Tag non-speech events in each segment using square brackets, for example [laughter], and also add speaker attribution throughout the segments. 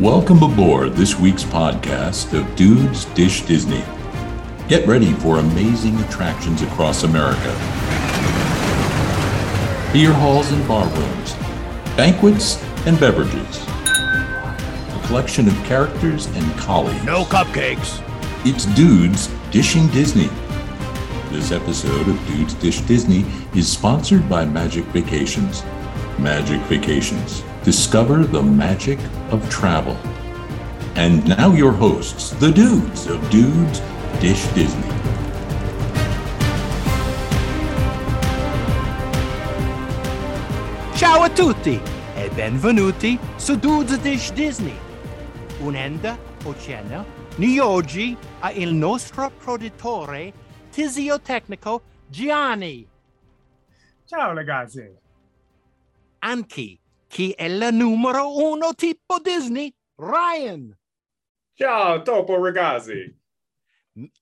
Speaker 1: Welcome aboard this week's podcast of Dudes Dish Disney. Get ready for amazing attractions across America. Beer halls and bar rooms, banquets and beverages. A collection of characters and colleagues.
Speaker 2: No cupcakes.
Speaker 1: It's Dudes Dishing Disney. This episode of Dudes Dish Disney is sponsored by Magic Vacations. Magic Vacations. Discover the magic of travel. And now your hosts, the dudes of Dudes Dish Disney.
Speaker 2: Ciao a tutti e benvenuti su Dudes Dish Disney. Un'enda oceana di oggi a il nostro produttore tisiotecnico Gianni.
Speaker 3: Ciao ragazzi.
Speaker 2: Anche chi è il numero uno tipo Disney, Ryan.
Speaker 4: Ciao, Topo ragazzi.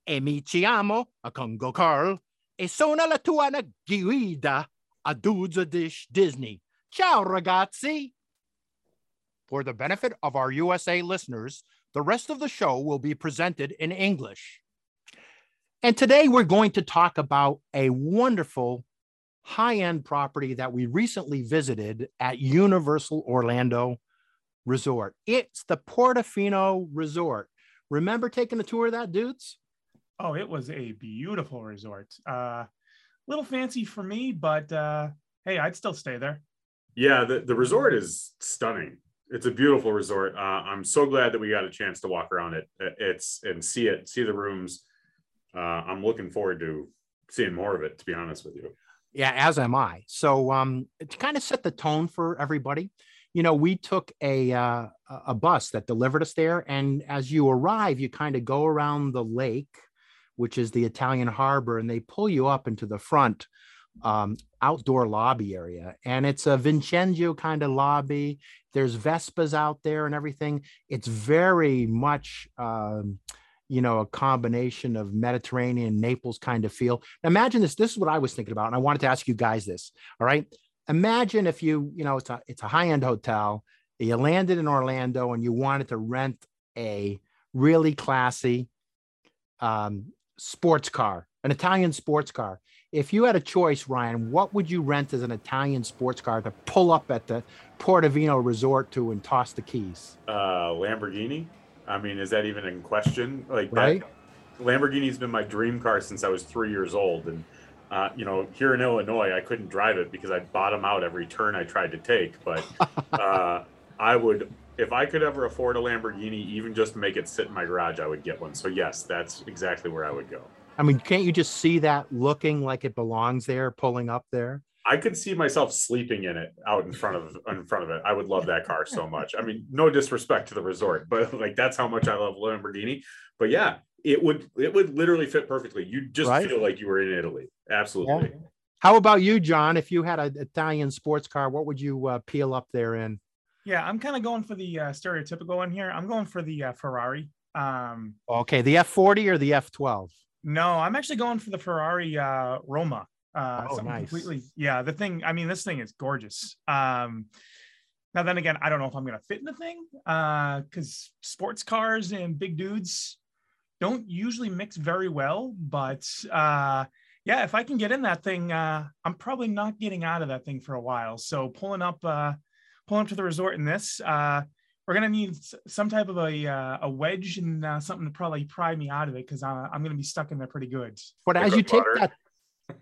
Speaker 2: E mi chiamo a Congo Carl e sono la tua guida a Dudes Dish Disney. Ciao ragazzi. For the benefit of our USA listeners, the rest of the show will be presented in English. And today we're going to talk about a wonderful high end property that we recently visited at Universal Orlando Resort. It's the Portofino Resort. Remember taking a tour of that, dudes?
Speaker 3: Oh, it was a beautiful resort. Uh, a little fancy for me, but uh, hey, I'd still stay there.
Speaker 4: Yeah, the, the resort is stunning. It's a beautiful resort. Uh, I'm so glad that we got a chance to walk around it. It's and see it, see the rooms. Uh, I'm looking forward to seeing more of it. To be honest with you.
Speaker 2: Yeah, as am I. So um, to kind of set the tone for everybody, you know, we took a uh, a bus that delivered us there, and as you arrive, you kind of go around the lake, which is the Italian harbor, and they pull you up into the front um, outdoor lobby area, and it's a Vincenzo kind of lobby. There's Vespas out there and everything. It's very much. Um, you know, a combination of Mediterranean, Naples kind of feel. Imagine this. This is what I was thinking about, and I wanted to ask you guys this. All right, imagine if you, you know, it's a it's a high end hotel. You landed in Orlando and you wanted to rent a really classy um, sports car, an Italian sports car. If you had a choice, Ryan, what would you rent as an Italian sports car to pull up at the Portofino Resort to and toss the keys?
Speaker 4: Uh, Lamborghini. I mean, is that even in question? Like
Speaker 2: right?
Speaker 4: that, Lamborghini's been my dream car since I was three years old, and uh, you know, here in Illinois, I couldn't drive it because I bottom out every turn I tried to take. But [laughs] uh, I would, if I could ever afford a Lamborghini, even just to make it sit in my garage, I would get one. So yes, that's exactly where I would go.
Speaker 2: I mean, can't you just see that looking like it belongs there, pulling up there?
Speaker 4: I could see myself sleeping in it out in front of in front of it. I would love that car so much. I mean, no disrespect to the resort, but like that's how much I love Lamborghini. But yeah, it would it would literally fit perfectly. You just
Speaker 2: Right.
Speaker 4: feel like you were in Italy. Absolutely.
Speaker 2: How about you, John? If you had an Italian sports car, what would you uh, peel up there in?
Speaker 3: Yeah, I'm kind of going for the uh, stereotypical one here. I'm going for the uh, Ferrari. Um,
Speaker 2: Okay, the F40 or the F12?
Speaker 3: no, I'm actually going for the Ferrari uh, Roma. Uh,
Speaker 2: Oh, nice.
Speaker 3: completely. Yeah, the thing. I mean, this thing is gorgeous. Um, now then again, I don't know if I'm gonna fit in the thing because sports cars and big dudes don't usually mix very well. But uh, yeah, if I can get in that thing, uh, I'm probably not getting out of that thing for a while. So pulling up, uh, pulling up to the resort in this, uh, we're gonna need some type of a uh, a wedge and uh, something to probably pry me out of it because uh, I'm gonna be stuck in there pretty good.
Speaker 2: But as
Speaker 4: of
Speaker 2: you take that,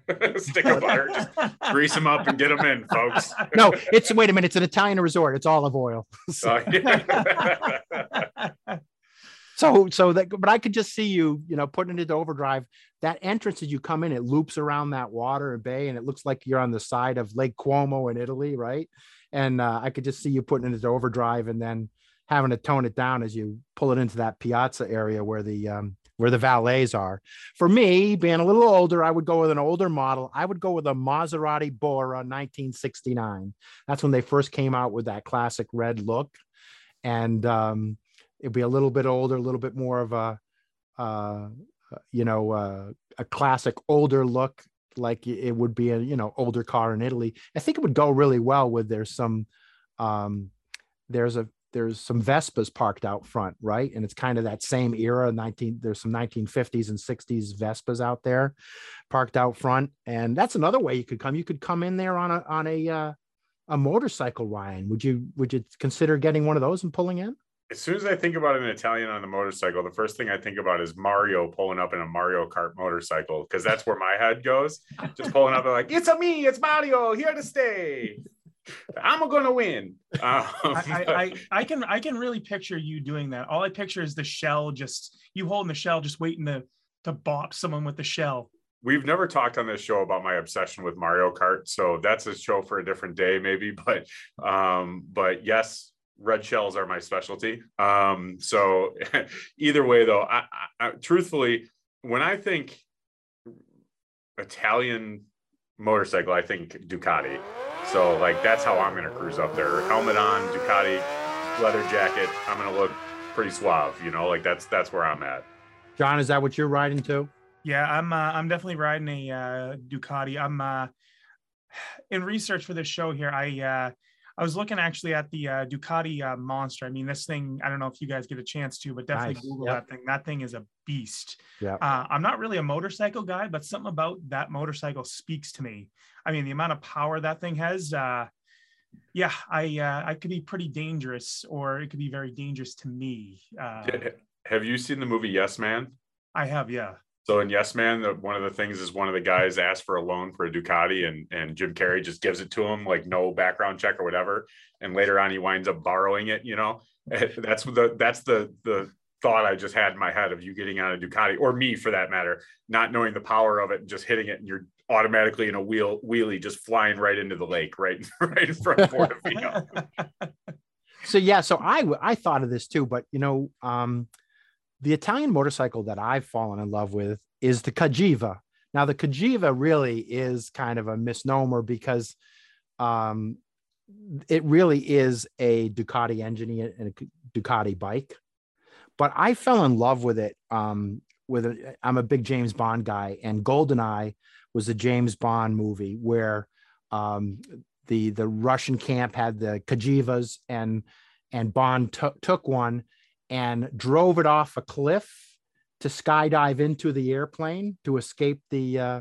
Speaker 2: [laughs]
Speaker 4: Stick of butter. Just [laughs] grease them up and get them in, folks.
Speaker 2: no, it's wait a minute, it's an Italian resort. It's olive oil.
Speaker 4: Uh, [laughs] yeah.
Speaker 2: So, so that, but I could just see you, you know, putting it into overdrive. That entrance as you come in, it loops around that water and bay, and it looks like you're on the side of Lake Como in Italy, right? And uh, I could just see you putting it into overdrive and then having to tone it down as you pull it into that piazza area where the um, where the valets are. For me, being a little older, I would go with an older model. I would go with a Maserati Bora 1969. That's when they first came out with that classic red look, and um, it'd be a little bit older, a little bit more of a, uh, you know, uh, a classic older look, like it would be a you know older car in Italy. I think it would go really well with there's some, um, there's a there's some Vespas parked out front, right? And it's kind of that same era. 19 there's some 1950s and 60s Vespas out there, parked out front, and that's another way you could come. You could come in there on a on a uh, a motorcycle, Ryan. Would you would you consider getting one of those and pulling in?
Speaker 4: As soon as I think about an Italian on the motorcycle, the first thing I think about is Mario pulling up in a Mario Kart motorcycle because that's where my head goes. Just pulling up, like it's a me, it's Mario, here to stay. I'm gonna win. [laughs] Um,
Speaker 3: I, I, I, can I can really picture you doing that. All I picture is the shell, just you holding the shell, just waiting to to bop someone with the shell.
Speaker 4: We've never talked on this show about my obsession with Mario Kart, so that's a show for a different day, maybe. [laughs] But um, but yes, red shells are my specialty. Um, so [laughs] either way, though, I, I, truthfully, when I think Italian motorcycle, I think Ducati. So like that's how I'm gonna cruise up there. Helmet on, Ducati, leather jacket. I'm gonna look pretty suave, you know. Like that's that's where I'm at.
Speaker 2: John, is that what you're riding to?
Speaker 3: Yeah, I'm. Uh, I'm definitely riding a uh, Ducati. I'm uh, in research for this show here. I uh, I was looking actually at the uh, Ducati uh, Monster. I mean, this thing, I don't know if you guys get a chance to, but definitely nice. Google yep. that thing. That thing is a beast. Yeah. Uh, I'm not really a motorcycle guy, but something about that motorcycle speaks to me. I mean, the amount of power that thing has. Uh, yeah, I uh, I could be pretty dangerous, or it could be very dangerous to me. Uh,
Speaker 4: have you seen the movie Yes Man?
Speaker 3: I have, yeah.
Speaker 4: So in Yes Man, the, one of the things is one of the guys asked for a loan for a Ducati, and and Jim Carrey just gives it to him like no background check or whatever, and later on he winds up borrowing it. You know, [laughs] that's the that's the the thought I just had in my head of you getting on a Ducati or me for that matter, not knowing the power of it and just hitting it, and you're automatically in a wheel wheelie just flying right into the lake, right [laughs] right in front of Portofino. [laughs]
Speaker 2: so yeah, so I I thought of this too, but you know. um the Italian motorcycle that I've fallen in love with is the Cagiva. Now, the Cagiva really is kind of a misnomer because um, it really is a Ducati engine and a Ducati bike. But I fell in love with it. Um, with i I'm a big James Bond guy, and Goldeneye was a James Bond movie where um, the the Russian camp had the Cagivas, and and Bond t- took one and drove it off a cliff to skydive into the airplane to escape the. Uh,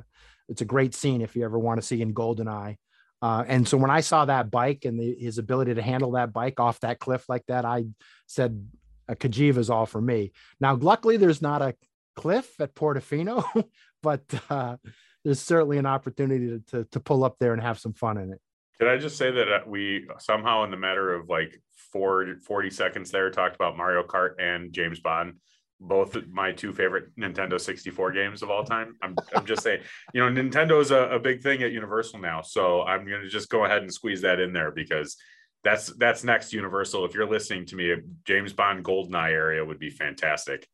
Speaker 2: it's a great scene if you ever want to see in Goldeneye. Uh, and so when I saw that bike and the, his ability to handle that bike off that cliff like that, I said, a Cagiva is all for me. Now, luckily, there's not a cliff at Portofino, [laughs] but uh, there's certainly an opportunity to, to, to pull up there and have some fun in it.
Speaker 4: Did I just say that uh, we somehow, in the matter of like four, 40 seconds there, talked about Mario Kart and James Bond, both my two favorite Nintendo 64 games of all time? I'm, I'm just saying, you know, Nintendo is a, a big thing at Universal now. So I'm going to just go ahead and squeeze that in there because that's that's next Universal. If you're listening to me, James Bond Goldeneye area would be fantastic.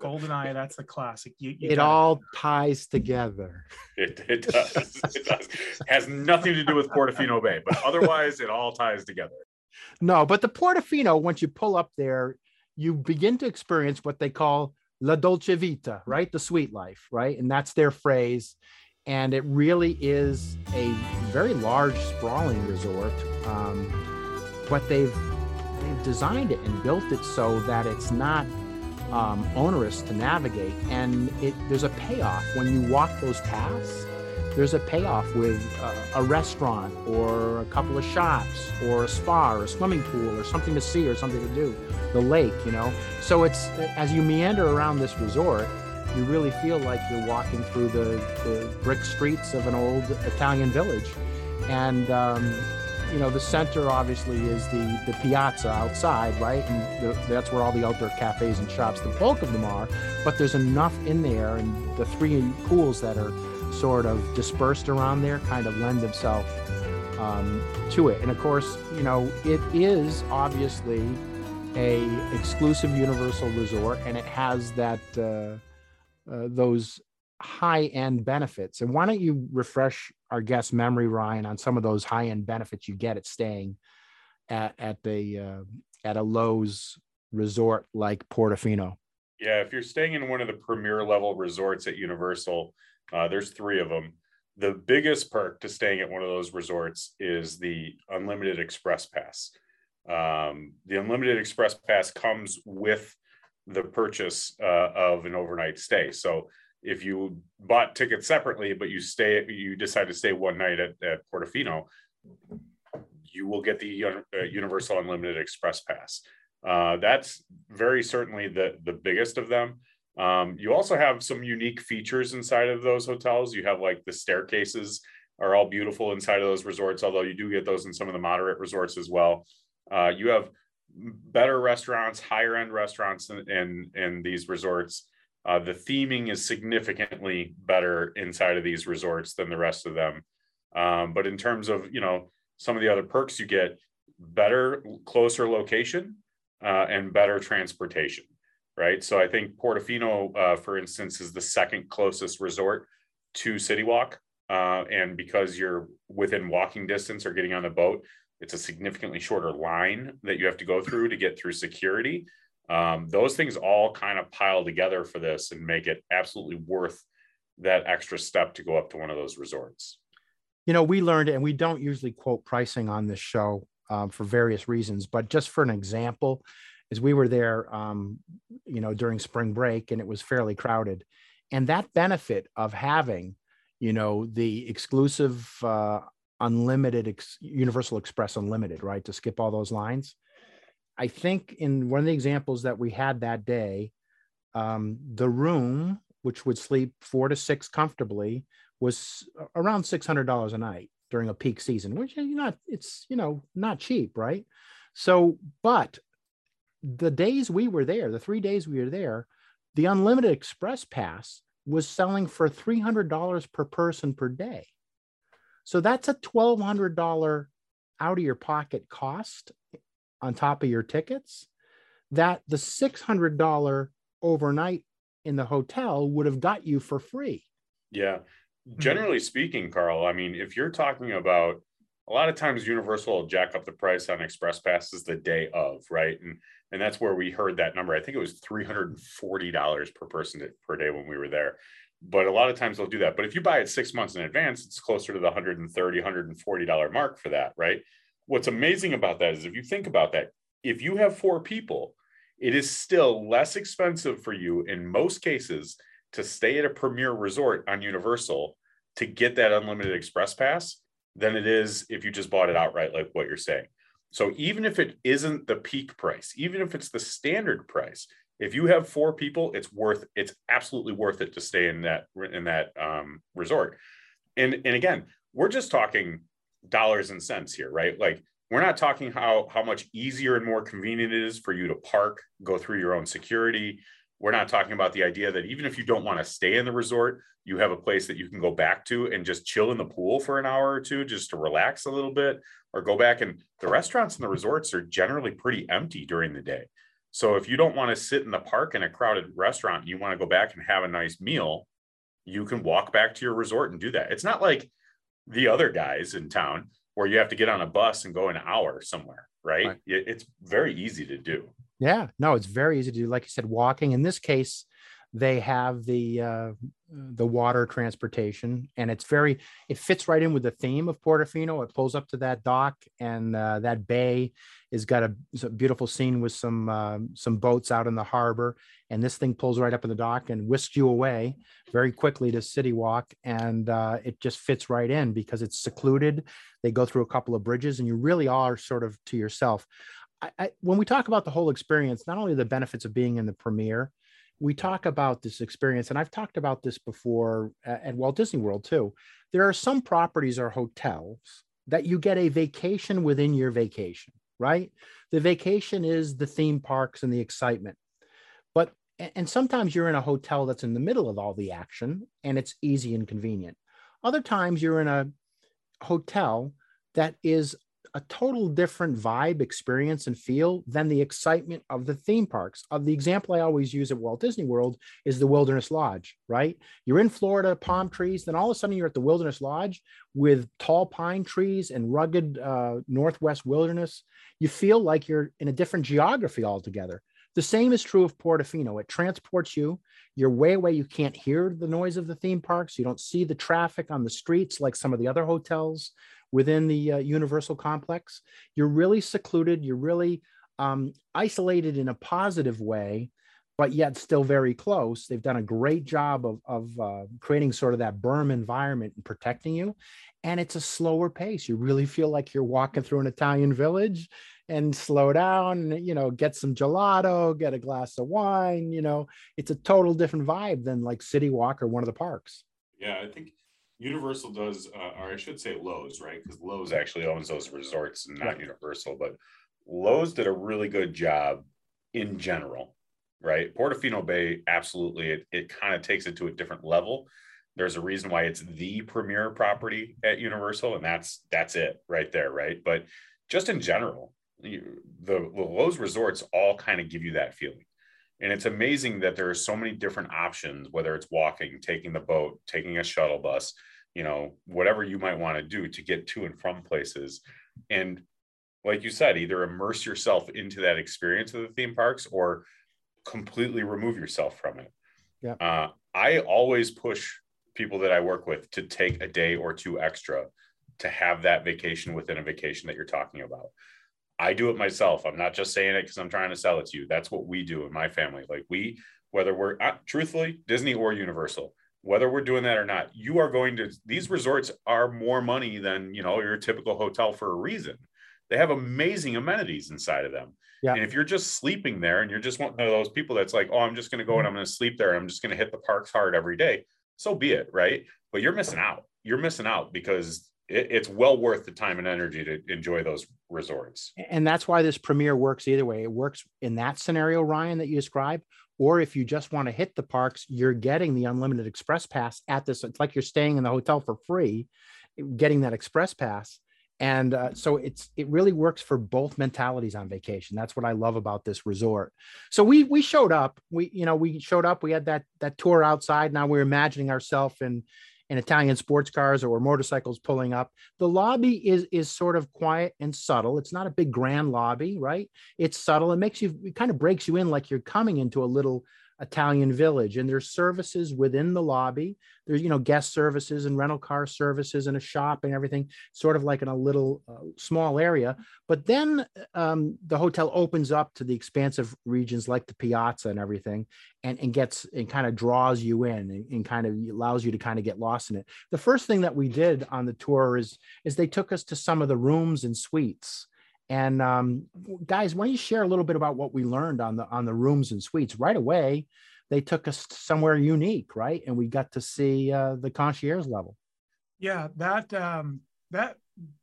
Speaker 3: Goldeneye, that's a classic. You,
Speaker 2: you it all ties together.
Speaker 4: It, it does. [laughs] it does. Has nothing to do with Portofino Bay, but otherwise, it all ties together.
Speaker 2: No, but the Portofino, once you pull up there, you begin to experience what they call la dolce vita, right? The sweet life, right? And that's their phrase. And it really is a very large, sprawling resort. Um, but they've they've designed it and built it so that it's not um, onerous to navigate, and it, there's a payoff when you walk those paths. There's a payoff with a, a restaurant or a couple of shops or a spa or a swimming pool or something to see or something to do, the lake, you know. So it's as you meander around this resort, you really feel like you're walking through the, the brick streets of an old Italian village, and um, you know, the center obviously is the the piazza outside, right? And the, that's where all the outdoor cafes and shops, the bulk of them are. But there's enough in there, and the three pools that are sort of dispersed around there kind of lend themselves um, to it. And of course, you know, it is obviously a exclusive Universal resort, and it has that uh, uh, those high end benefits. And why don't you refresh our guest memory, Ryan, on some of those high end benefits you get at staying at at the uh, at a Loews resort like Portofino?
Speaker 4: Yeah, if you're staying in one of the premier level resorts at Universal, uh, there's three of them. The biggest perk to staying at one of those resorts is the unlimited express pass. Um, the Unlimited Express Pass comes with the purchase uh, of an overnight stay. So if you bought tickets separately, but you stay, you decide to stay one night at, at Portofino, you will get the uh, Universal Unlimited Express Pass. Uh, that's very certainly the the biggest of them. Um, you also have some unique features inside of those hotels. You have like the staircases are all beautiful inside of those resorts, although you do get those in some of the moderate resorts as well. Uh, you have better restaurants, higher end restaurants in, in, in these resorts. Uh, the theming is significantly better inside of these resorts than the rest of them. Um, but in terms of, you know, some of the other perks you get, better, closer location uh, and better transportation, right? So I think Portofino, uh, for instance, is the second closest resort to City Walk. Uh, and because you're within walking distance or getting on the boat, it's a significantly shorter line that you have to go through to get through security. Um, those things all kind of pile together for this and make it absolutely worth that extra step to go up to one of those resorts.
Speaker 2: You know, we learned, and we don't usually quote pricing on this show um, for various reasons, but just for an example, as we were there, um, you know, during spring break and it was fairly crowded. And that benefit of having, you know, the exclusive uh, unlimited ex- universal express unlimited right to skip all those lines i think in one of the examples that we had that day um, the room which would sleep four to six comfortably was around $600 a night during a peak season which you not it's you know not cheap right? So but the days we were there the three days we were there the unlimited express pass was selling for $300 per person per day. So that's a $1,200 out of your pocket cost on top of your tickets that the $600 overnight in the hotel would have got you for free.
Speaker 4: Yeah. Hmm. Generally speaking, Carl, I mean, if you're talking about a lot of times Universal will jack up the price on express passes the day of, right? And and that's where we heard that number. I think it was $340 per person per day when we were there but a lot of times they'll do that. But if you buy it six months in advance, it's closer to the 130, 140 dollar mark for that, right? What's amazing about that is if you think about that, if you have four people, it is still less expensive for you in most cases to stay at a premier resort on Universal to get that unlimited express pass than it is if you just bought it outright, like what you're saying. So even if it isn't the peak price, even if it's the standard price, if you have four people, it's worth it's absolutely worth it to stay in that in that um, resort. And and again, we're just talking dollars and cents here, right? Like we're not talking how how much easier and more convenient it is for you to park, go through your own security. We're not talking about the idea that even if you don't want to stay in the resort, you have a place that you can go back to and just chill in the pool for an hour or two just to relax a little bit or go back and the restaurants and the resorts are generally pretty empty during the day. So if you don't want to sit in the park in a crowded restaurant, you want to go back and have a nice meal, you can walk back to your resort and do that. It's not like the other guys in town where you have to get on a bus and go an hour somewhere, right? right. It's very easy to do.
Speaker 2: Yeah, no, it's very easy to do. Like you said, walking. In this case, they have the uh, the water transportation, and it's very it fits right in with the theme of Portofino. It pulls up to that dock, and uh, that bay has got a, a, beautiful scene with some uh, some boats out in the harbor, and this thing pulls right up in the dock and whisks you away very quickly to City Walk, and uh, it just fits right in because it's secluded. They go through a couple of bridges, and you really are sort of to yourself. I, I, when we talk about the whole experience, not only the benefits of being in the premiere, we talk about this experience, and I've talked about this before at Walt Disney World too. There are some properties or hotels that you get a vacation within your vacation, right? The vacation is the theme parks and the excitement. But, and sometimes you're in a hotel that's in the middle of all the action and it's easy and convenient. Other times you're in a hotel that is a total different vibe, experience, and feel than the excitement of the theme parks. Of the example I always use at Walt Disney World is the Wilderness Lodge, right? You're in Florida, palm trees, then all of a sudden you're at the Wilderness Lodge with tall pine trees and rugged uh, Northwest wilderness. You feel like you're in a different geography altogether. The same is true of Portofino. It transports you. You're way away. You can't hear the noise of the theme parks. You don't see the traffic on the streets like some of the other hotels within the uh, Universal complex. You're really secluded. You're really um, isolated in a positive way, but yet still very close. They've done a great job of, of uh, creating sort of that berm environment and protecting you. And it's a slower pace. You really feel like you're walking through an Italian village and slow down, you know, get some gelato, get a glass of wine. You know, it's a total different vibe than like City Walk or one of the parks.
Speaker 4: Yeah, I think Universal does, uh, or I should say Loews, right? Because Loews actually owns those resorts and not right. Universal, but Loews did a really good job in general, right? Portofino Bay, absolutely, it, it kind of takes it to a different level. There's a reason why it's the premier property at Universal, and that's that's it right there, right? But just in general, the, the Loews resorts all kind of give you that feeling. And it's amazing that there are so many different options, whether it's walking, taking the boat, taking a shuttle bus, you know, whatever you might want to do to get to and from places. And like you said, either immerse yourself into that experience of the theme parks or completely remove yourself from it.
Speaker 2: Yeah.
Speaker 4: Uh, I always push people that I work with to take a day or two extra to have that vacation within a vacation that you're talking about. I do it myself. I'm not just saying it because I'm trying to sell it to you. That's what we do in my family. Like we, whether we're uh, truthfully Disney or Universal, whether we're doing that or not, you are going to. These resorts are more money than you know your typical hotel for a reason. They have amazing amenities inside of them. Yeah. And if you're just sleeping there and you're just one of those people that's like, oh, I'm just going to go and I'm going to sleep there and I'm just going to hit the parks hard every day, so be it, right? But you're missing out. You're missing out because it, it's well worth the time and energy to enjoy those resorts.
Speaker 2: And that's why this premiere works either way. It works in that scenario, Ryan, that you described. Or if you just want to hit the parks, you're getting the unlimited express pass at this. It's like you're staying in the hotel for free, getting that express pass. And uh, so it's it really works for both mentalities on vacation. That's what I love about this resort. So we we showed up. We you know we showed up. We had that that tour outside. Now we're imagining ourselves in and Italian sports cars or motorcycles pulling up. The lobby is is sort of quiet and subtle. It's not a big grand lobby, right? It's subtle. It makes you it kind of breaks you in like you're coming into a little Italian village. And there's services within the lobby. There's, you know, guest services and rental car services and a shop and everything, sort of like in a little uh, small area. But then um, the hotel opens up to the expansive regions like the piazza and everything and, and gets and kind of draws you in and, and kind of allows you to kind of get lost in it. The first thing that we did on the tour is, is they took us to some of the rooms and suites and um, guys, why don't you share a little bit about what we learned on the on the rooms and suites right away? They took us somewhere unique, right? And we got to see uh, the concierge level.
Speaker 3: Yeah, that um, that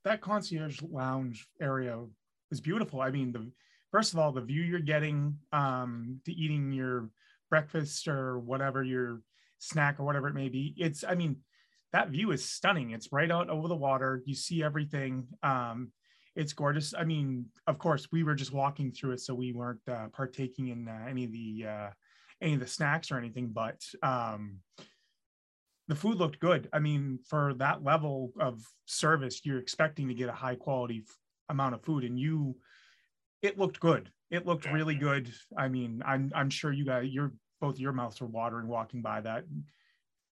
Speaker 3: that concierge lounge area is beautiful. I mean, the first of all, the view you're getting um, to eating your breakfast or whatever your snack or whatever it may be. It's, I mean, that view is stunning. It's right out over the water. You see everything. Um, it's gorgeous. I mean, of course, we were just walking through it, so we weren't uh, partaking in uh, any of the uh, any of the snacks or anything. But um, the food looked good. I mean, for that level of service, you're expecting to get a high quality f- amount of food, and you, it looked good. It looked really good. I mean, I'm I'm sure you guys, your both your mouths were watering walking by that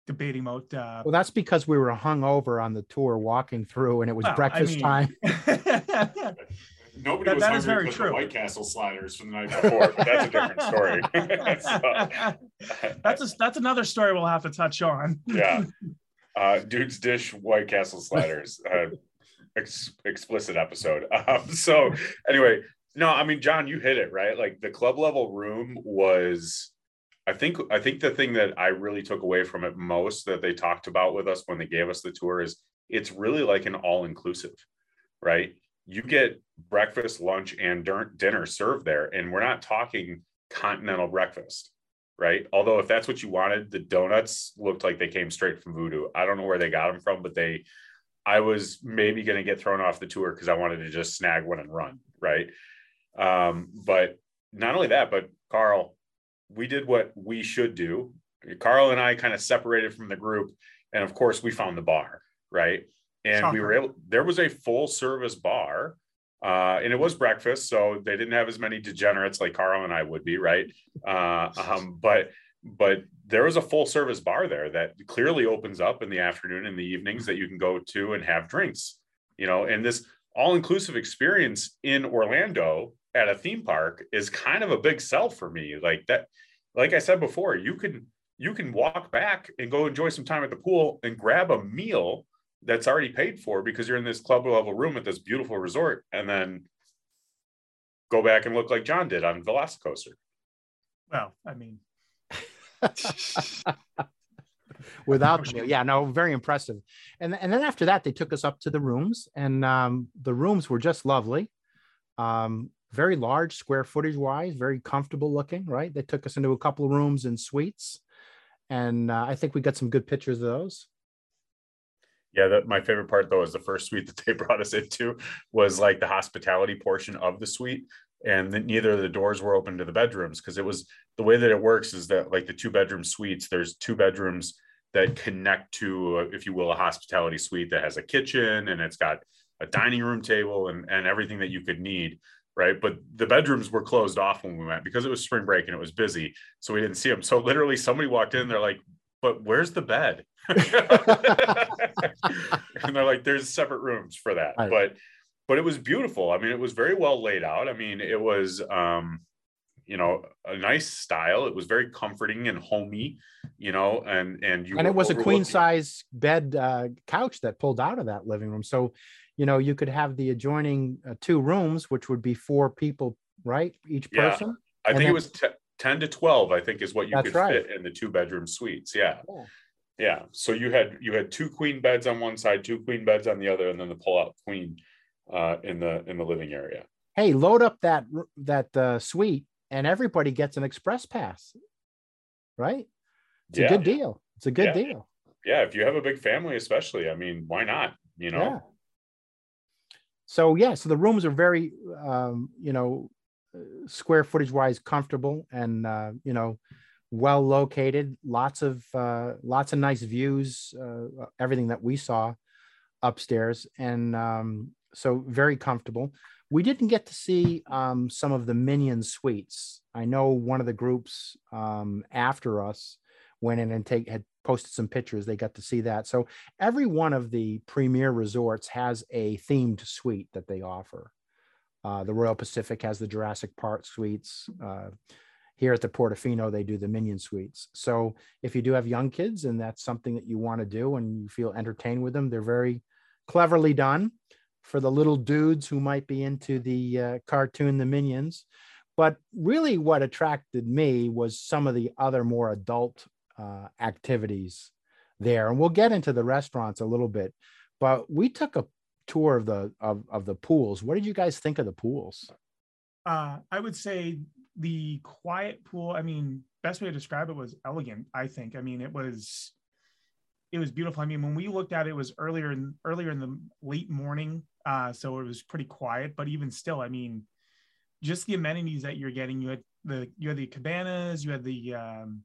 Speaker 3: debating about. Uh,
Speaker 2: well, that's because we were hung over on the tour walking through, and it was well, breakfast I mean,
Speaker 4: time. [laughs] Nobody that, was that hungry because the White Castle sliders from the night before, but that's a different story. [laughs]
Speaker 3: so, that's a, that's another story we'll have to touch on.
Speaker 4: yeah, [laughs] uh, dudes dish White Castle sliders. Uh, ex- explicit episode. Um, so anyway, no, I mean, John, you hit it right. Like the club level room was I think I think the thing that I really took away from it most that they talked about with us when they gave us the tour is it's really like an all inclusive, right? You get breakfast, lunch, and dinner served there, and we're not talking continental breakfast, right? Although if that's what you wanted, the donuts looked like they came straight from Voodoo. I don't know where they got them from, but they, I was maybe going to get thrown off the tour because I wanted to just snag one and run, right? Um, but not only that, but Carl, we did what we should do. Carl and I kind of separated from the group, and of course, we found the bar, right? And we were able. There was a full service bar, uh, and it was breakfast, so they didn't have as many degenerates like Carl and I would be, right? Uh, um, but but there was a full service bar there that clearly opens up in the afternoon and the evenings that you can go to and have drinks. you know, and this all-inclusive experience in Orlando at a theme park is kind of a big sell for me. Like that, like I said before, you can you can walk back and go enjoy some time at the pool and grab a meal that's already paid for because you're in this club level room at this beautiful resort and then go back and look like John did on Velocicoaster.
Speaker 3: Well, I mean, [laughs]
Speaker 2: without the meal. Yeah, no, very impressive. And and then after that, they took us up to the rooms, and um, the rooms were just lovely. Um, very large, square footage wise, very comfortable looking. Right, they took us into a couple of rooms and suites, and uh, I think we got some good pictures of those.
Speaker 4: Yeah, that my favorite part though is the first suite that they [laughs] brought us into was like the hospitality portion of the suite, and the, neither of the doors were open to the bedrooms because it was the way that it works is that like the two bedroom suites, there's two bedrooms that connect to, if you will, a hospitality suite that has a kitchen and it's got a dining room table and, and everything that you could need. Right. But the bedrooms were closed off when we went because it was spring break and it was busy. So we didn't see them. So literally somebody walked in, they're like, but where's the bed? [laughs] and they're like, there's separate rooms for that. Right. But but it was beautiful. I mean, it was very well laid out. I mean, it was um, you know a nice style it was very comforting and homey you know and and you
Speaker 2: and it was a queen size bed uh, couch that pulled out of that living room so you know you could have the adjoining uh, two rooms which would be four people right each person
Speaker 4: yeah, i think then, it was t- 10 to 12 i think is what you could right. fit in the two bedroom suites yeah. yeah yeah so you had you had two queen beds on one side two queen beds on the other and then the pull out queen uh, in the in the living area
Speaker 2: hey load up that that uh, suite and everybody gets an express pass, right? It's yeah. a good deal. It's a good
Speaker 4: yeah.
Speaker 2: deal.
Speaker 4: Yeah, if you have a big family, especially, I mean, why not? You know.
Speaker 2: So yeah, so the rooms are very, um, you know, square footage wise comfortable and uh, you know well located. Lots of uh, lots of nice views. Uh, everything that we saw upstairs, and um, so very comfortable we didn't get to see um, some of the minion suites. I know one of the groups um, after us went in and take had posted some pictures. They got to see that. So every one of the premier resorts has a themed suite that they offer. Uh, the Royal Pacific has the Jurassic Park suites. Uh, here at the Portofino, they do the Minion suites. So if you do have young kids and that's something that you want to do and you feel entertained with them, they're very cleverly done for the little dudes who might be into the uh, cartoon, the Minions. But really, what attracted me was some of the other more adult uh, activities there. And we'll get into the restaurants a little bit. But we took a tour of the of, of the pools. What did you guys think of the pools?
Speaker 3: Uh, I would say the quiet pool. I mean, best way to describe it was elegant. I think. I mean, it was it was beautiful. I mean, when we looked at it, it was earlier in earlier in the late morning, uh, so it was pretty quiet. But even still, I mean, just the amenities that you're getting. You had the you had the cabanas, you had the um,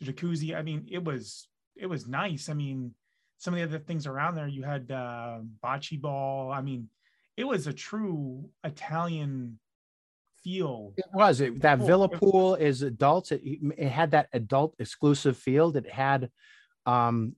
Speaker 3: the jacuzzi. I mean, it was it was nice. I mean, some of the other things around there, you had uh, bocce ball. I mean, it was a true Italian feel.
Speaker 2: It was it, that villa pool is adults. It, it had that adult exclusive field. It had um,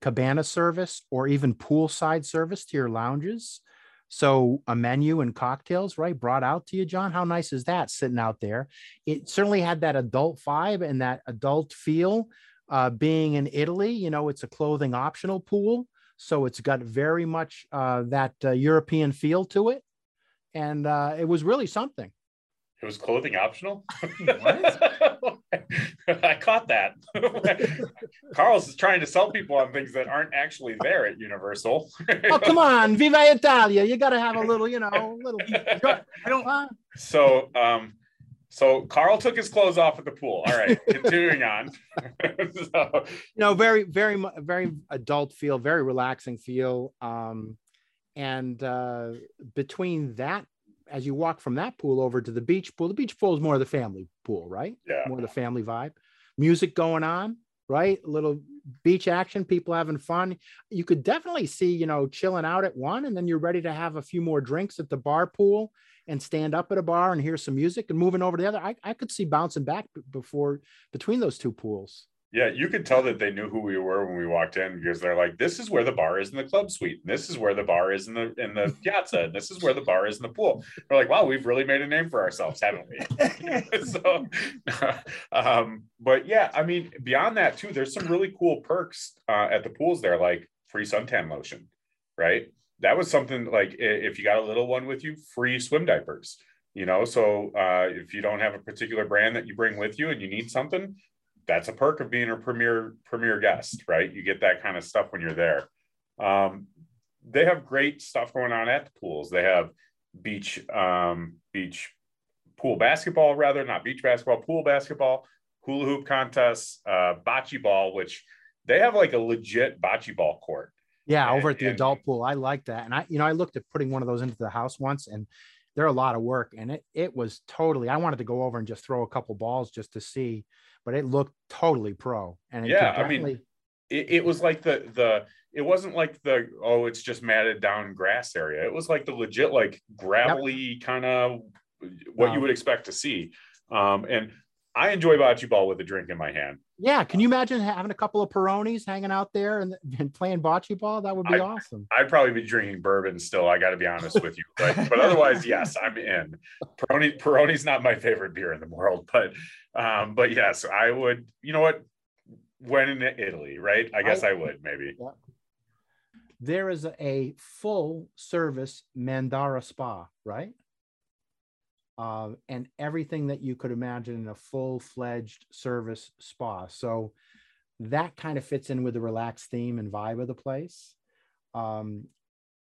Speaker 2: cabana service or even poolside service to your lounges. So a menu and cocktails, right, brought out to you, John. How nice is that sitting out there? It certainly had that adult vibe and that adult feel. Uh, being in Italy, you know, it's a clothing optional pool, so it's got very much uh, that uh, European feel to it, and uh, it was really something.
Speaker 4: It was clothing optional. [laughs] I caught that. [laughs] Carl's is trying to sell people on things that aren't actually there at Universal.
Speaker 2: oh, come on, Viva Italia! You got to have a little, you know, little. [laughs] I
Speaker 4: don't. So, um, so Carl took his clothes off at the pool. All right, continuing on.
Speaker 2: so. You know, very, very, very adult feel, very relaxing feel. Um, and uh, between that as you walk from that pool over to the beach pool, the beach pool is more of the family pool, right?
Speaker 4: Yeah.
Speaker 2: More of the family vibe. Music going on, right? A little beach action, people having fun. You could definitely see, you know, chilling out at one, and then you're ready to have a few more drinks at the bar pool and stand up at a bar and hear some music and moving over to the other. I, I could see bouncing back before between those two pools.
Speaker 4: Yeah, you could tell that they knew who we were when we walked in because they're like, "This is where the bar is in the club suite. And this is where the bar is in the in the piazza. And this is where the bar is in the pool." We're like, "Wow, we've really made a name for ourselves, haven't we?" [laughs] [laughs] so, [laughs] um, but yeah, I mean, beyond that too, there's some really cool perks uh, at the pools there, like free suntan lotion, right? That was something like if you got a little one with you, free swim diapers. You know, so uh, if you don't have a particular brand that you bring with you and you need something, that's a perk of being a premier premier guest, right? You get that kind of stuff when you're there. Um, they have great stuff going on at the pools. They have beach um, beach pool basketball, rather not beach basketball, pool basketball, hula hoop contests, uh, bocce ball, which they have like a legit bocce ball court.
Speaker 2: Yeah, and, over at the and, adult pool, I like that. And I, you know, I looked at putting one of those into the house once, and they're a lot of work. And it it was totally. I wanted to go over and just throw a couple balls just to see but it looked totally pro. And
Speaker 4: yeah, I mean, it, it was like the the it wasn't like the oh it's just matted down grass area. It was like the legit like gravelly yep. kind of what wow. you would expect to see. Um, and I enjoy bocce ball with a drink in my hand.
Speaker 2: Yeah, can you imagine having a couple of Peronis hanging out there and, and playing bocce ball? That would be
Speaker 4: I,
Speaker 2: awesome.
Speaker 4: I'd probably be drinking bourbon still. I got to be honest with you, but, but otherwise, yes, I'm in. Peroni Peroni's not my favorite beer in the world, but um, but yes, I would. You know what? When in Italy, right? I guess I, I would maybe. Yeah.
Speaker 2: There is a full service Mandara spa, right? Uh, and everything that you could imagine in a full-fledged service spa. So that kind of fits in with the relaxed theme and vibe of the place. Um,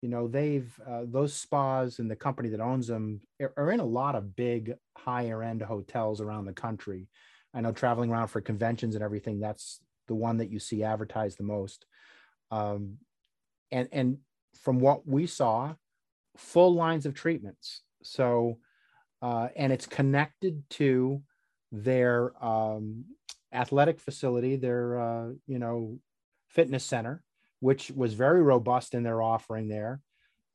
Speaker 2: you know, they've uh, those spas and the company that owns them are in a lot of big higher end hotels around the country. I know traveling around for conventions and everything, that's the one that you see advertised the most. Um, and and from what we saw, full lines of treatments. So, uh, and it's connected to their um, athletic facility, their uh, you know fitness center, which was very robust in their offering there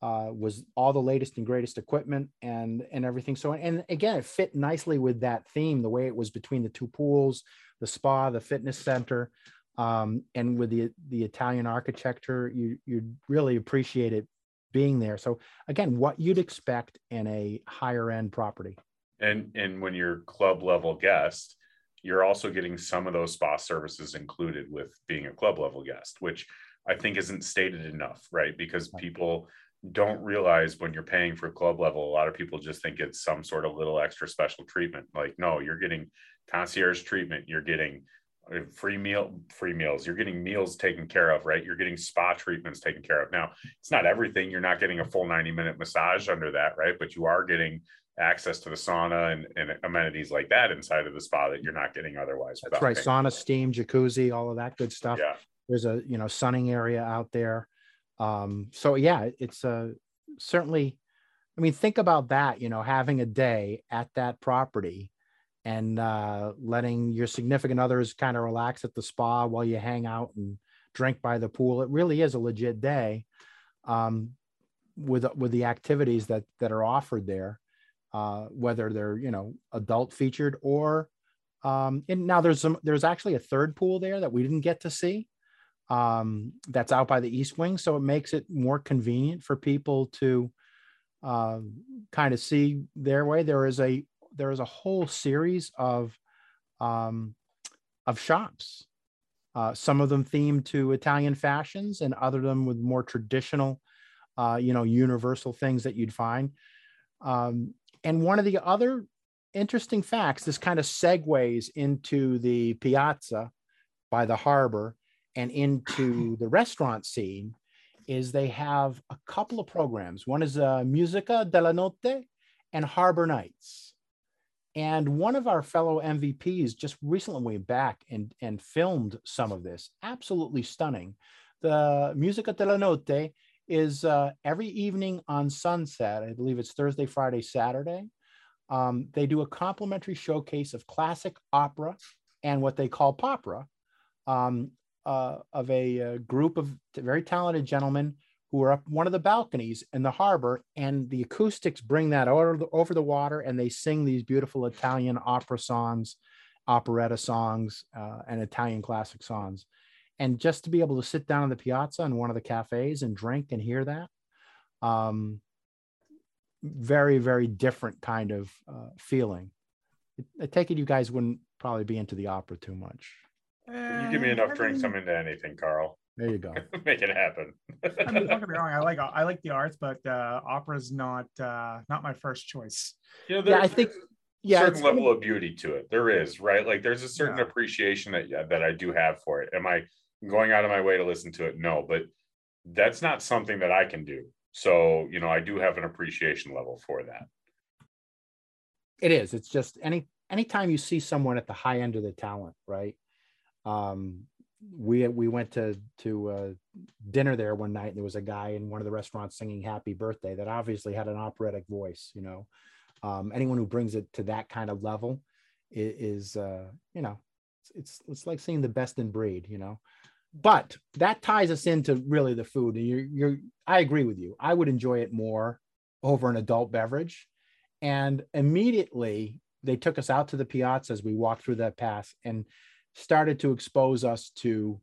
Speaker 2: uh, was all the latest and greatest equipment and and everything. So and again, it fit nicely with that theme, the way it was between the two pools, the spa, the fitness center, um, and with the the Italian architecture, you you really appreciate it being there. So again, what you'd expect in a higher end property.
Speaker 4: And and when you're club level guest, you're also getting some of those spa services included with being a club level guest, which I think isn't stated enough, right? Because people don't realize when you're paying for club level, a lot of people just think it's some sort of little extra special treatment. Like, no, you're getting concierge treatment, you're getting free meal, free meals, you're getting meals taken care of, right? You're getting spa treatments taken care of. Now, it's not everything. You're not getting a full 90 minute massage under that, right? But you are getting access to the sauna and, and amenities like that inside of the spa that you're not getting otherwise.
Speaker 2: That's right. Sauna, steam, jacuzzi, all of that good stuff.
Speaker 4: Yeah.
Speaker 2: There's a you know sunning area out there um, so yeah it's a certainly i mean think about that you know having a day at that property and uh, letting your significant others kind of relax at the spa while you hang out and drink by the pool it really is a legit day um, with with the activities that that are offered there uh, whether they're you know adult featured or um, and now there's some there's actually a third pool there that we didn't get to see um, that's out by the east wing. So it makes it more convenient for people to uh, kind of see their way. There is a there is a whole series of um, of shops. Uh, some of them themed to Italian fashions, and other them with more traditional, uh, you know, universal things that you'd find. Um, and one of the other interesting facts, this kind of segues into the piazza by the harbor and into [clears throat] the restaurant scene is they have a couple of programs. One is uh, Musica della Notte and Harbor Nights. And one of our fellow MVPs just recently went back and, and filmed some of this. Absolutely stunning. The Musica della Notte is uh, every evening on Sunset. I believe it's Thursday, Friday, Saturday. Um, they do a complimentary showcase of classic opera and what they call popera. Um, uh, of a, a, uh, group of very talented gentlemen who are up one of the balconies in the harbor, and the acoustics bring that over the, over the water, and they sing these beautiful Italian opera songs operetta songs uh, and Italian classic songs. And just to be able to sit down on the piazza in one of the cafes and drink and hear that, um, very, very different kind of uh, feeling. I take it you guys wouldn't probably be into the opera too much.
Speaker 4: You give me
Speaker 3: Uh,
Speaker 4: enough
Speaker 3: I
Speaker 4: drinks, I'm into anything, Carl.
Speaker 2: There you go. [laughs]
Speaker 4: Make it happen.
Speaker 3: I mean, don't get me [laughs] wrong. I like I like the arts, but uh, opera's not uh, not my first choice.
Speaker 4: You know,
Speaker 2: Yeah, I think-
Speaker 4: a
Speaker 2: Yeah,
Speaker 4: certain
Speaker 2: it's gonna-
Speaker 4: level of beauty to it. There is, right? Like there's a certain
Speaker 3: Yeah.
Speaker 4: appreciation that yeah, that I do have for it. Am I going out of my way to listen to it? No, but that's not something that I can do. So, you know, I do have an appreciation level for that.
Speaker 2: it is it's just any anytime you see someone at the high end of the talent right um we we went to to uh, dinner there one night and there was a guy in one of the restaurants singing happy birthday that obviously had an operatic voice you know? Um anyone who brings it to that kind of level is, uh you know it's, it's like seeing the best in breed you know? But that ties us into really the food and you're you're i agree with you. I would enjoy it more over an adult beverage. And immediately they took us out to the piazza as we walked through that path and started to expose us to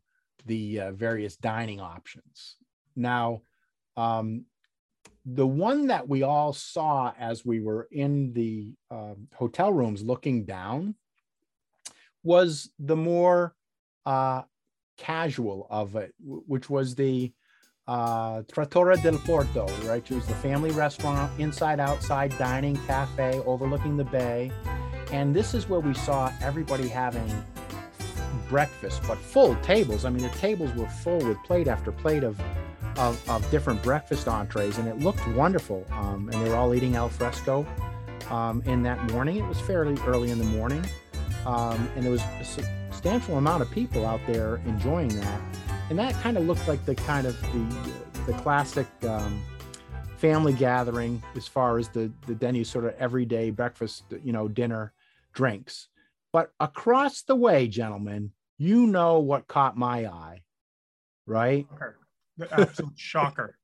Speaker 2: the uh, various dining options. Now, um, the one that we all saw as we were in the um, hotel rooms looking down was the more uh, casual of it, which was the uh, Trattoria del Porto, right? It was the family restaurant, inside outside dining cafe overlooking the bay. And this is where we saw everybody having breakfast, but full tables. I mean, the tables were full with plate after plate of, of, of different breakfast entrees, and it looked wonderful. Um, and they were all eating al fresco um, in that morning. It was fairly early in the morning. Um, and there was a substantial amount of people out there enjoying that and that kind of looked like the kind of the the classic um, family gathering as far as the the Denny's sort of everyday breakfast, you know, dinner drinks. But across the way, gentlemen, you know what caught my eye, right?
Speaker 3: Shocker. The absolute [laughs] shocker.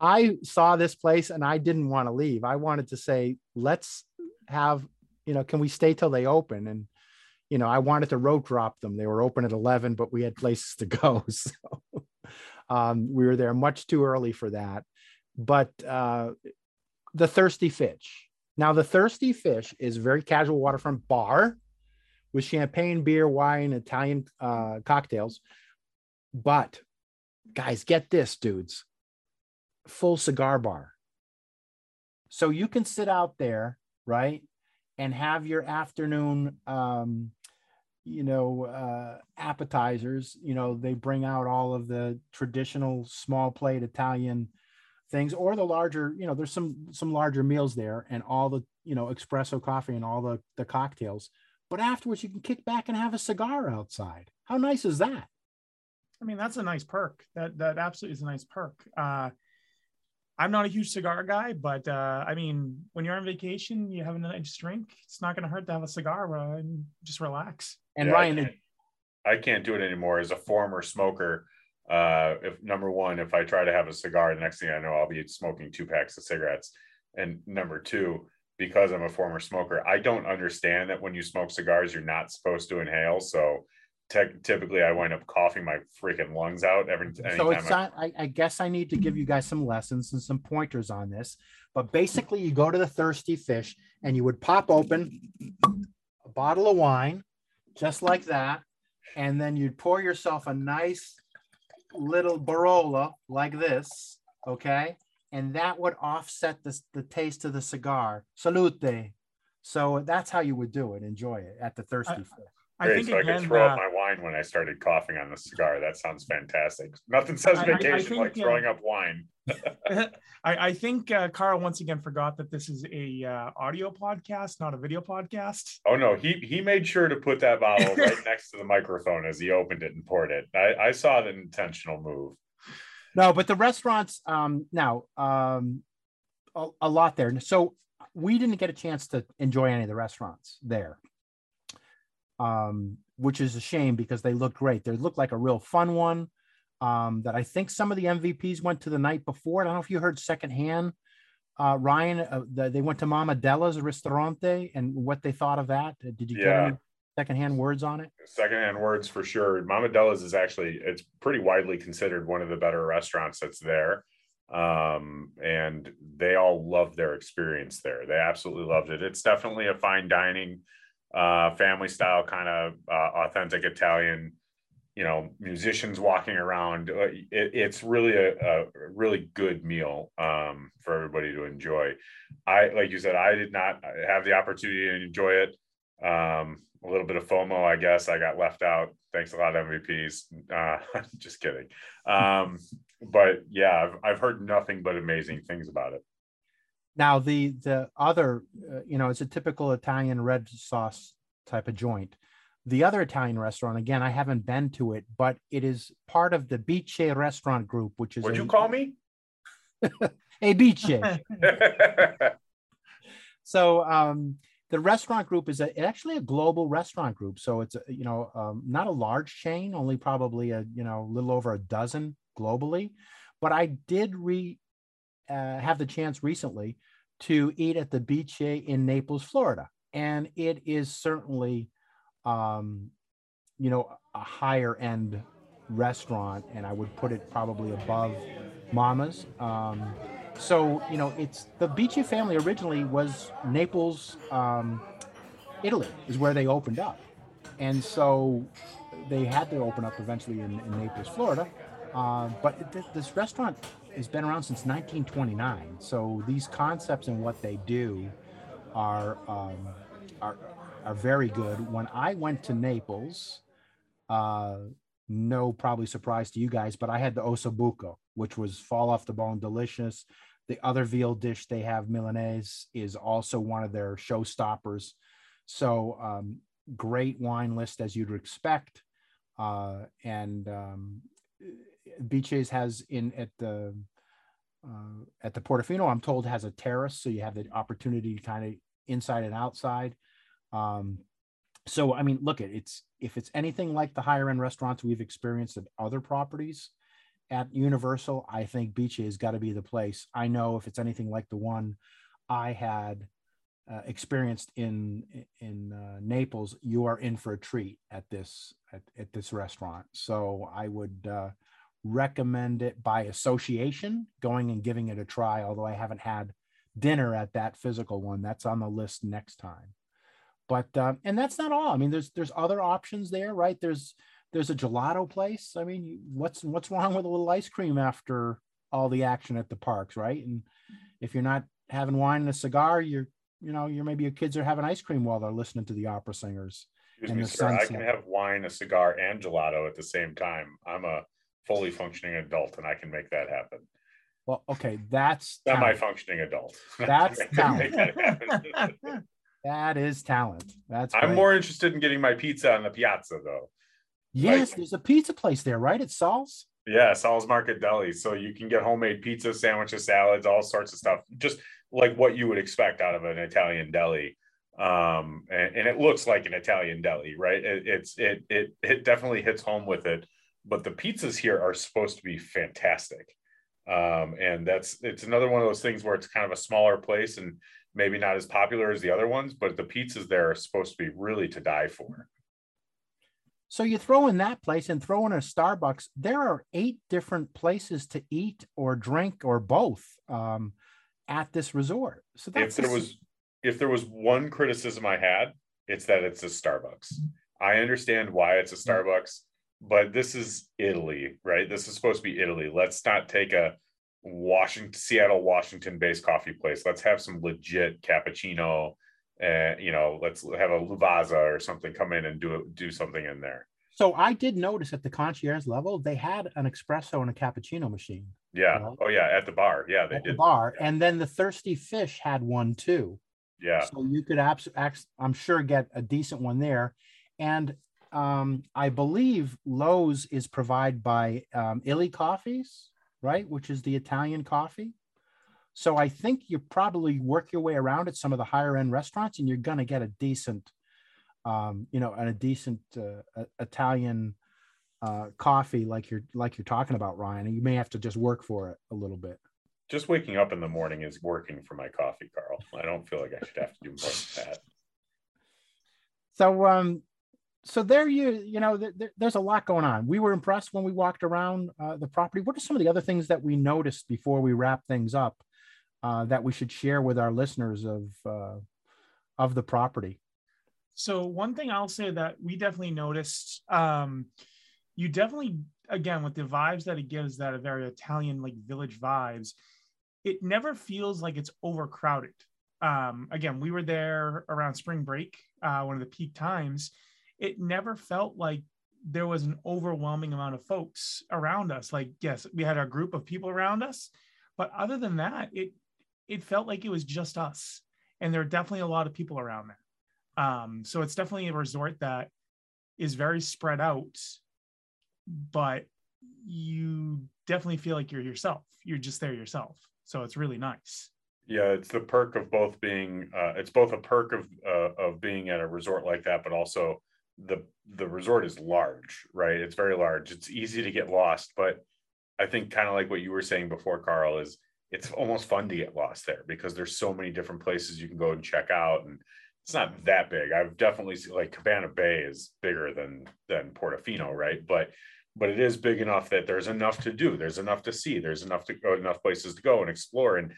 Speaker 2: I saw this place and I didn't want to leave. I wanted to say, let's have, you know, can we stay till they open? And you know, I wanted to rope drop them. They were open at 11, but we had places to go. [laughs] So um, we were there much too early for that. But uh, the Thirsty Fish. Now, the Thirsty Fish is very casual waterfront bar with champagne, beer, wine, Italian uh, cocktails. But guys, get this, dudes full cigar bar. So you can sit out there, right? and have your afternoon um you know uh appetizers you know they bring out all of the traditional small plate italian things or the larger you know there's some some larger meals there and all the you know espresso coffee and all the the cocktails but afterwards you can kick back and have a cigar outside how nice is that
Speaker 3: I mean, that's a nice perk. That that absolutely is a nice perk. Uh, I'm not a huge cigar guy, but uh, I mean, when you're on vacation, you have a nice drink. It's not going to hurt to have a cigar uh, and just relax.
Speaker 2: and
Speaker 4: Yeah, I
Speaker 2: ryan
Speaker 4: can't- I can't do it anymore as a former smoker. Uh, if number one, if I try to have a cigar, the next thing I know, I'll be smoking two packs of cigarettes. And number two, because I'm a former smoker, I don't understand that when you smoke cigars, you're not supposed to inhale. So tech typically, I wind up coughing my freaking lungs out every time.
Speaker 2: so it's
Speaker 4: I-
Speaker 2: not I, I guess i need to give you guys some lessons and some pointers on this but basically you go to the thirsty fish and you would pop open a bottle of wine just like that and then you'd pour yourself a nice little Barolo like this okay and that would offset the, the taste of the cigar salute so that's how you would do it enjoy it at the thirsty fish
Speaker 3: I
Speaker 4: Great,
Speaker 3: think
Speaker 4: so I
Speaker 3: again,
Speaker 4: could throw
Speaker 3: uh,
Speaker 4: up my wine when I started coughing on the cigar. That sounds fantastic. Nothing says
Speaker 3: I- I- I
Speaker 4: vacation
Speaker 3: think,
Speaker 4: like
Speaker 3: uh,
Speaker 4: throwing up wine. [laughs] [laughs]
Speaker 3: I, I think uh, Carl once again forgot that this is a uh, audio podcast, not a video podcast.
Speaker 4: Oh no, he he made sure to put that bottle [laughs] right next to the microphone as he opened it and poured it. I, I saw the intentional move.
Speaker 2: No, but the restaurants um now um a, a lot there. So we didn't get a chance to enjoy any of the restaurants there. Um, which is a shame because they looked great. They looked like a real fun one. Um, that I think some of the MVPs went to the night before. I don't know if you heard secondhand uh, Ryan, uh, the, they went to Mama Della's Ristorante and what they thought of that. Did you get
Speaker 4: Yeah.
Speaker 2: any secondhand words on it?
Speaker 4: secondhand words for sure. Mama Della's is actually it's pretty widely considered one of the better restaurants that's there. Um, and they all loved their experience there. They absolutely loved it. It's definitely a fine dining, uh, family style kind of uh, authentic Italian. You know, musicians walking around. Uh, It, it's really a, a really good meal um, for everybody to enjoy. I, like you said, I did not have the opportunity to enjoy it. Um, a little bit of FOMO, I guess. I got left out. Thanks a lot, MVPs. Uh, [laughs] just kidding. Um, but yeah, I've, I've heard nothing but amazing things about it.
Speaker 2: Now the the other, uh, you know, it's a typical Italian red sauce type of joint. The other Italian restaurant, again, I haven't been to it, but it is part of the Bice Restaurant Group, which is
Speaker 4: Would
Speaker 2: a,
Speaker 4: you call me? [laughs]
Speaker 2: a Bice. [laughs] so um, the restaurant group is a, actually a global restaurant group. So it's a, you know um, not a large chain, only probably a you know little over a dozen globally. But I did re uh, have the chance recently to eat at the Bice in Naples, Florida, and it is certainly um, you know a higher end restaurant, and I would put it probably above Mama's. Um, so you know it's the Bice family originally was Naples, um, Italy is where they opened up, and so they had to open up eventually in, in Naples, Florida. Uh, but th- this restaurant has been around since 1929. So these concepts and what they do are um, are are very good. When I went to Naples, uh, no probably surprise to you guys, but I had the ossobuco, which was fall off the bone, delicious. The other veal dish they have, Milanese, is also one of their showstoppers. So um, great wine list as you'd expect, uh, and um, Bice has in at the uh, at the Portofino, I'm told has a terrace, so you have the opportunity to kind of inside and outside. Um, so I mean, look at it's if it's anything like the higher end restaurants we've experienced at other properties at Universal, I think Bice has got to be the place. I know if it's anything like the one I had uh, experienced in in uh, Naples, you are in for a treat at this at, at this restaurant. So I would uh, recommend it by association, going and giving it a try. Although I haven't had dinner at that physical one, that's on the list next time but um, and that's not all i mean there's there's other options there right there's there's a gelato place i mean what's what's wrong with a little ice cream after all the action at the parks right and if you're not having wine and a cigar you're you know you're maybe your kids are having ice cream while they're listening to the opera singers
Speaker 4: Excuse me, sir. I can have wine, a cigar, and gelato at the same time. I'm a fully functioning adult, and I can make that happen.
Speaker 2: well okay that's talent.
Speaker 4: Semi-functioning adult. [laughs]
Speaker 2: That's
Speaker 4: I can make that happen. [laughs] [laughs]
Speaker 2: that is talent that's
Speaker 4: I'm
Speaker 2: great.
Speaker 4: more interested in getting my pizza on the piazza, though.
Speaker 2: yes
Speaker 4: like-
Speaker 2: there's a pizza place there right at Saul's
Speaker 4: Yeah, Sal's Market Deli. So you can get homemade pizza, sandwiches, salads, all sorts of stuff, just like what you would expect out of an Italian deli. Um, and, and it looks like an Italian deli, right? It, it's it it it definitely hits home with it. But the pizzas here are supposed to be fantastic. Um, and that's it's another one of those things where it's kind of a smaller place and maybe not as popular as the other ones, but the pizzas there are supposed to be really to die for.
Speaker 2: So you throw in that place and throw in a Starbucks. There are eight different places to eat or drink or both um, at this resort. So that's
Speaker 4: if there was if there was one criticism I had, it's that it's a Starbucks. I understand why it's a Starbucks, but this is Italy, right? This is supposed to be Italy. Let's not take a Washington, Seattle, Washington based coffee place. Let's have some legit cappuccino. And you know, let's have a Lavazza or something come in and do do something in there.
Speaker 2: so I did notice at the concierge level they had an espresso and a cappuccino machine
Speaker 4: Yeah.
Speaker 2: Well,
Speaker 4: oh yeah, at the bar. Yeah, they
Speaker 2: at the
Speaker 4: did.
Speaker 2: bar, and then the Thirsty Fish had one too.
Speaker 4: Yeah.
Speaker 2: So you could abs- ax- I'm sure get a decent one there, and um, I believe Loews is provided by um, Illy Coffees, right, which is the Italian coffee. So I think you probably work your way around at some of the higher end restaurants, and you're going to get a decent, um, you know, and a decent uh, Italian uh, coffee like you're like you're talking about, Ryan. And you may have to just work for it a little bit.
Speaker 4: just waking up in the morning is working for my coffee, Carl. I don't feel like I should have to do more than that.
Speaker 2: So, um, so there you you know th- there's a lot going on. We were impressed when we walked around uh, the property. What are some of the other things that we noticed before we wrap things up uh, that we should share with our listeners of uh, of the property?
Speaker 3: So one thing I'll say that we definitely noticed, um, you definitely again with the vibes that it gives, that a very Italian like village vibes. It never feels like it's overcrowded. Um, again, we were there around spring break, uh, one of the peak times. It never felt like there was an overwhelming amount of folks around us. Like, yes, we had our group of people around us, but other than that, it it felt like it was just us. And there are definitely a lot of people around there. Um, so it's definitely a resort that is very spread out, but you definitely feel like you're yourself. You're just there yourself. So it's really nice.
Speaker 4: Yeah, it's the perk of both being. Uh, it's both a perk of uh, of being at a resort like that, but also the the resort is large, right? It's very large. It's easy to get lost, but I think kind of like what you were saying before, Carl, is it's almost fun to get lost there because there's so many different places you can go and check out, and it's not that big. I've definitely seen like Cabana Bay is bigger than than Portofino, right? But but it is big enough that there's enough to do. There's enough to see. There's enough to go, enough places to go and explore. And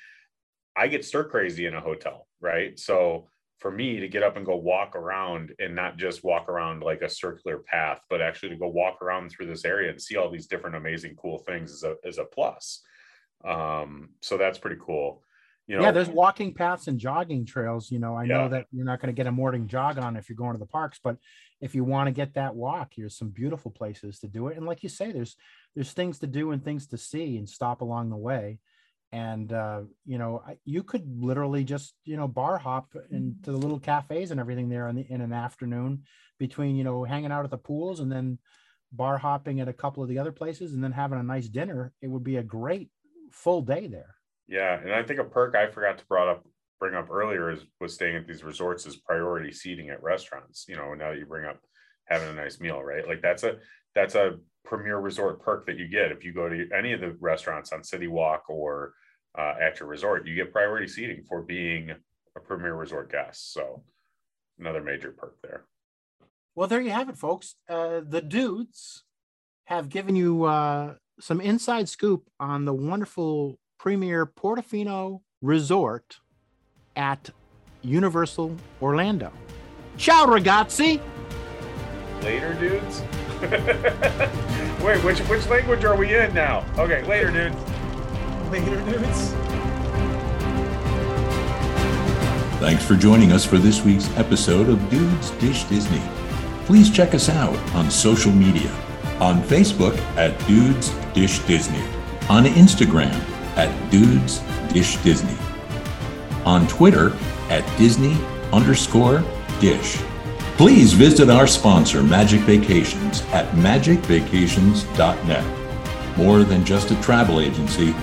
Speaker 4: I get stir crazy in a hotel, right? So for me to get up and go walk around and not just walk around like a circular path, but actually to go walk around through this area and see all these different amazing cool things is a is a plus. Um, so that's pretty cool. You know,
Speaker 2: yeah, there's walking paths and jogging trails. You know, I
Speaker 4: Yeah.
Speaker 2: know that you're not going to get a morning jog on if you're going to the parks, but if you want to get that walk, here's some beautiful places to do it. And like you say, there's there's things to do and things to see and stop along the way. And uh, you know, you could literally just you know bar hop into the little cafes and everything there in the in an afternoon between you know hanging out at the pools and then bar hopping at a couple of the other places and then having a nice dinner. It would be a great full day there.
Speaker 4: Yeah, and I think a perk I forgot to brought up bring up earlier is was staying at these resorts is priority seating at restaurants. You know, now that you bring up having a nice meal, right? Like that's a that's a premier resort perk that you get if you go to any of the restaurants on City Walk or uh, at your resort. You get priority seating for being a premier resort guest. So another major perk there.
Speaker 2: Well, there you have it, folks. Uh, the dudes have given you uh, some inside scoop on the wonderful premier Portofino Resort at Universal Orlando. Ciao, ragazzi.
Speaker 4: Later, dudes. [laughs] Wait, which which language are we in now? Okay, later, dudes.
Speaker 3: Later, dudes.
Speaker 1: Thanks for joining us for this week's episode of Dudes Dish Disney. Please check us out on social media on Facebook at Dudes Dish Disney, on Instagram at Dudes Dish Disney, on Twitter at Disney underscore Dish. Please visit our sponsor, Magic Vacations, at magicvacations.net. More than just a travel agency,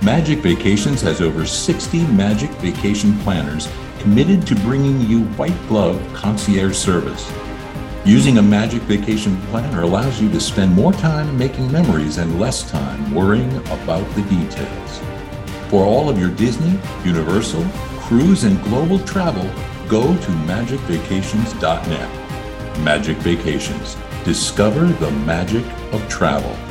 Speaker 1: Magic Vacations has over 60 Magic Vacation planners committed to bringing you white glove concierge service. Using a Magic Vacation planner allows you to spend more time making memories and less time worrying about the details. For all of your Disney, Universal, cruise, and global travel, go to magicvacations.net. Magic Vacations. Discover the magic of travel.